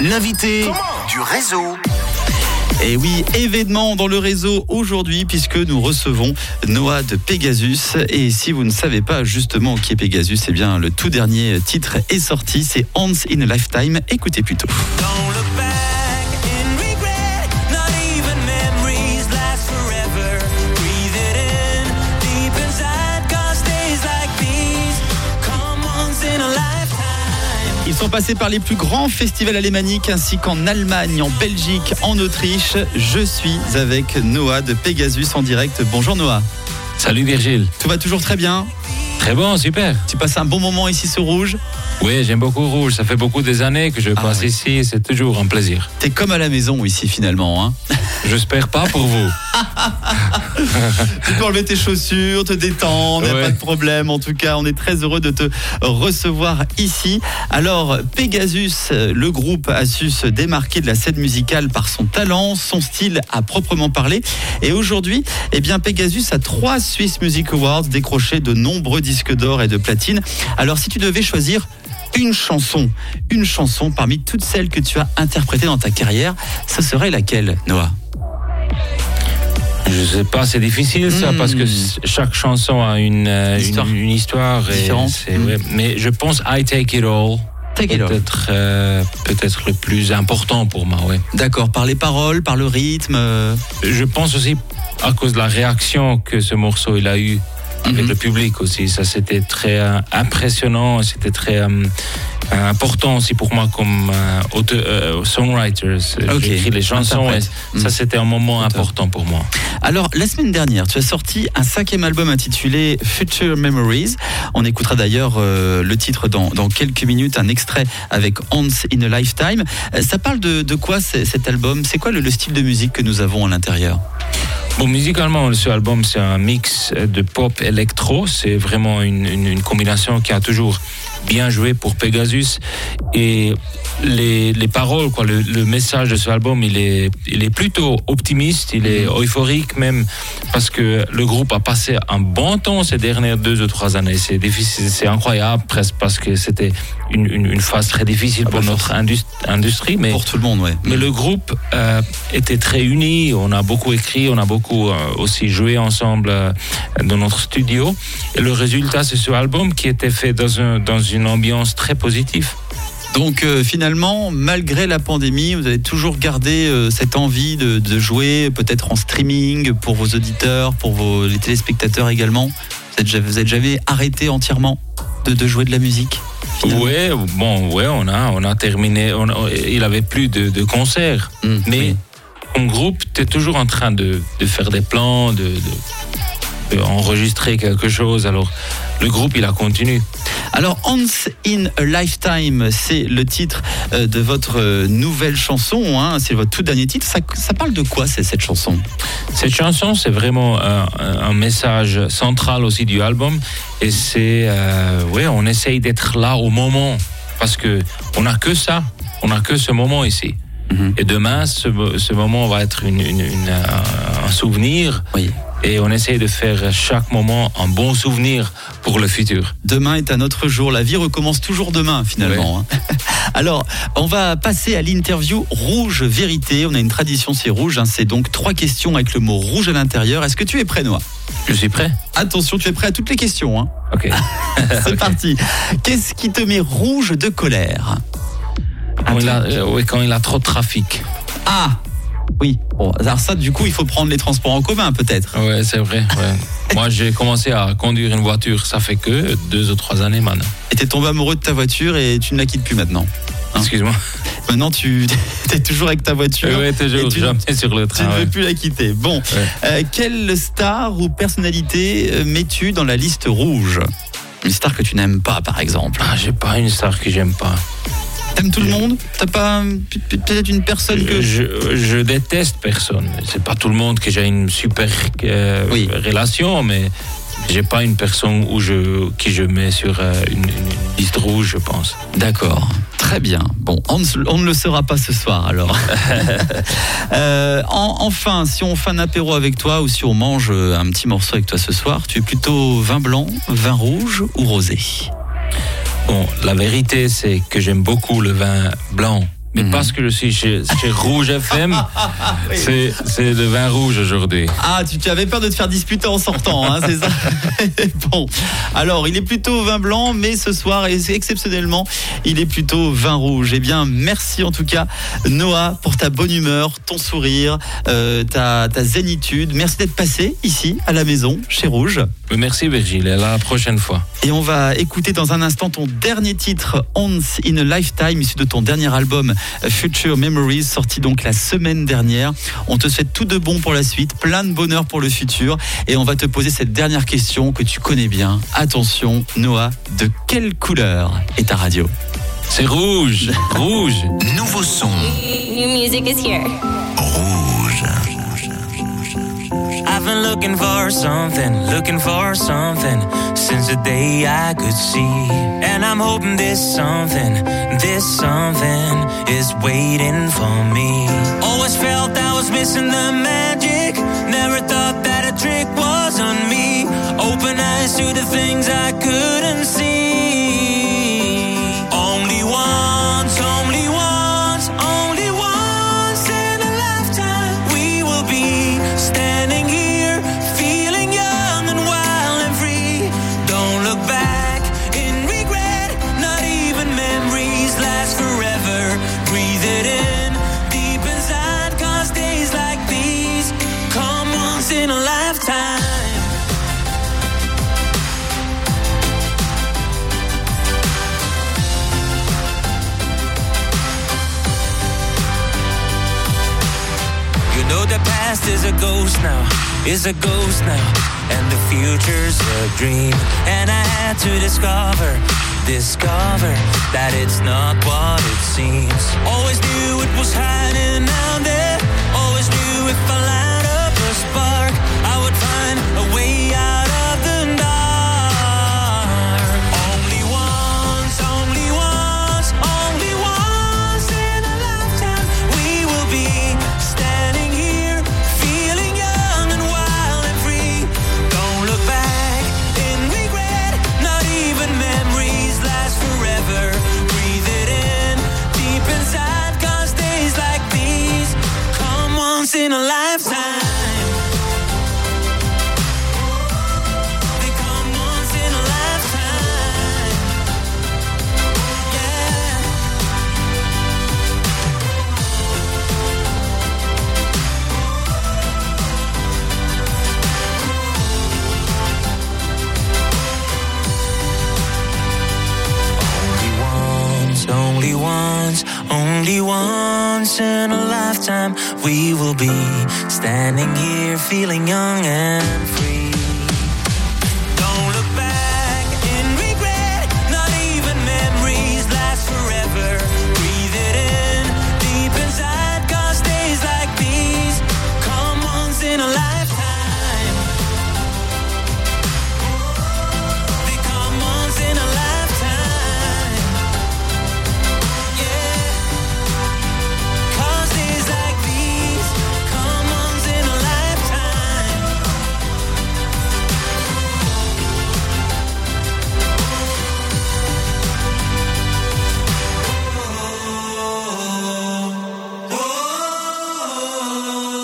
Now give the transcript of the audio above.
l'invité du réseau. Et oui, événement dans le réseau aujourd'hui puisque nous recevons Noah de Pegasus. Et si vous ne savez pas justement qui est Pegasus, eh bien le tout dernier titre est sorti, c'est Once in a Lifetime. Écoutez plutôt. Sont passés par les plus grands festivals alémaniques ainsi qu'en Allemagne, en Belgique, en Autriche. Je suis avec Noah de Pegasus en direct. Bonjour Noah. Salut Virgile. Tout va toujours très bien? Très bon, super. Tu passes un bon moment ici sur Rouge? Oui, j'aime beaucoup Rouge. Ça fait beaucoup des années que je Ah passe oui. ici. C'est toujours un plaisir. T'es comme à la maison ici finalement. Hein? J'espère pas pour vous. tu peux enlever tes chaussures, te détendre, Ouais. pas de problème. En tout cas, on est très heureux de te recevoir ici. Alors, Pegasus, euh, le groupe a su se démarquer de la scène musicale par son talent, son style à proprement parler. Et aujourd'hui, eh bien, Pegasus a trois Swiss Music Awards, décroché de nombreux disques d'or et de platine. Alors, si tu devais choisir une chanson, une chanson parmi toutes celles que tu as interprétées dans ta carrière, ce serait laquelle, Noah? Je sais pas, c'est difficile ça Hmm. parce que chaque chanson a une euh, Histoire. une, une histoire et Différente. Hmm. ouais. Mais je pense I Take It All. Peut-être euh, peut-être le plus important pour moi. Ouais. D'accord, par les paroles, par le rythme. euh, Je pense aussi à cause de la réaction que ce morceau il a eu avec Mhm. le public aussi. Ça, c'était très euh, impressionnant. C'était très euh, important aussi pour moi comme euh, auteur, euh, songwriter. Ok. J'écris les chansons. et ça, Mhm. c'était un moment important pour moi. Alors, la semaine dernière, tu as sorti un cinquième album intitulé Future Memories. On écoutera d'ailleurs euh, le titre dans, dans quelques minutes, un extrait avec Once in a Lifetime. Euh, Ça parle de, de quoi cet album? C'est quoi le, le style de musique que nous avons à l'intérieur? Musicalement, ce album, c'est un mix de pop électro. C'est vraiment une, une- une combinaison qui a toujours bien joué pour Pegasus. Et les, les paroles, quoi, le, le message de ce album, il est, il est plutôt optimiste, il est euphorique même, parce que le groupe a passé un bon temps ces dernières deux ou trois années. C'est difficile, c'est incroyable presque, parce que c'était une, une- une phase très difficile Ah bah, pour notre indus- industrie. Mais Pour tout le monde, ouais. mais le groupe euh, était très uni. On a beaucoup écrit, on a beaucoup euh, aussi joué ensemble euh, dans notre studio. Et le résultat, c'est ce album qui était fait dans, un, dans une ambiance très positive. Donc euh, finalement, malgré la pandémie, vous avez toujours gardé euh, cette envie de, de jouer, peut-être en streaming, pour vos auditeurs, pour vos, les téléspectateurs également. Vous êtes, ja- vous êtes jamais arrêté entièrement de, de jouer de la musique finalement? Ouais, bon, ouais, on a, on a terminé. on il avait plus de, de concerts. Hum, Mais oui. en groupe, tu es toujours en train de, de faire des plans, de enregistrer quelque chose. Alors, le groupe, il a continué. Alors, Once in a Lifetime, c'est le titre euh, de votre euh, nouvelle chanson, hein, c'est votre tout dernier titre. Ça, ça parle de quoi, c'est cette chanson? Cette chanson, c'est vraiment un, un message central aussi du album. Et c'est, euh, ouais, on essaye d'être là au moment. Parce que on n'a que ça. On n'a que ce moment ici. Mhm. Et demain, ce, ce moment va être une- une- une- un, un souvenir. Oui. Et on essaye de faire chaque moment un bon souvenir pour le futur. Demain est un autre jour, la vie recommence toujours demain finalement. hein. Alors, on va passer à l'interview Rouge Vérité. On a une tradition, c'est rouge, hein. c'est donc trois questions avec le mot rouge à l'intérieur. Est-ce que tu es prêt, Noah? Je suis prêt. Attention, tu es prêt à toutes les questions. hein. Ok. C'est parti. Qu'est-ce qui te met rouge de colère? Quand il, a, euh, quand il a trop de trafic. Ah oui, bon, alors ça, du coup, il faut prendre les transports en commun, peut-être. Ouais, c'est vrai. ouais. Moi, j'ai commencé à conduire une voiture, ça fait que deux ou trois années maintenant. Et t'es tombé amoureux de ta voiture et tu ne la quittes plus maintenant. Hein? Excuse-moi. Maintenant, tu es toujours avec ta voiture. Ouais, toujours, tu- jamais sur le Tu train. ne veux plus la quitter. Bon, euh, quelle star ou personnalité euh, mets-tu dans la liste rouge? Une star que tu n'aimes pas, par exemple. Ah, j'ai pas une star que j'aime pas. T'aimes tout le monde T'as pas peut-être une personne que Je, je déteste personne. C'est pas tout le monde que j'ai une super euh, Oui. relation, mais j'ai pas une personne où je, qui je mets sur euh, une, une liste rouge, je pense. D'accord. Très bien. Bon, on ne, on ne le saura pas ce soir alors. Euh, en- enfin, si on fait un apéro avec toi ou si on mange un petit morceau avec toi ce soir, tu es plutôt vin blanc, vin rouge ou rosé? Bon, la vérité, c'est que j'aime beaucoup le vin blanc Mais Mhm. parce que je suis chez, chez Rouge FM, Oui. c'est le vin rouge aujourd'hui. Ah, tu, tu avais peur de te faire disputer en sortant, hein, c'est ça Bon, alors il est plutôt vin blanc, mais ce soir, et exceptionnellement, il est plutôt vin rouge. Eh bien, merci en tout cas, Noah, pour ta bonne humeur, ton sourire, euh, ta, ta zénitude. Merci d'être passé ici, à la maison, chez Rouge. Merci Virgile, à la prochaine fois. Et on va écouter dans un instant ton dernier titre, Once in a Lifetime, issu de ton dernier album Future Memories, sorti donc la semaine dernière. On te souhaite tout de bon pour la suite, plein de bonheur pour le futur. Et on va te poser cette dernière question que tu connais bien. Attention, Noah, de quelle couleur est ta radio? C'est rouge, rouge. Nouveau son. New music is here. I've been looking for something, looking for something since the day I could see. And I'm hoping this something, this something is waiting for me. Always felt I was missing the magic. Never thought that a trick was on me. Open eyes to the things I couldn't see. Is a ghost now, is a ghost now, and the future's a dream. And I had to discover, discover that it's not what it seems. Always knew it was hiding out there. Always knew if I light in a lifetime. They come once in a lifetime. Yeah. Only once, only once, only once in a lifetime we will be standing here feeling young and free.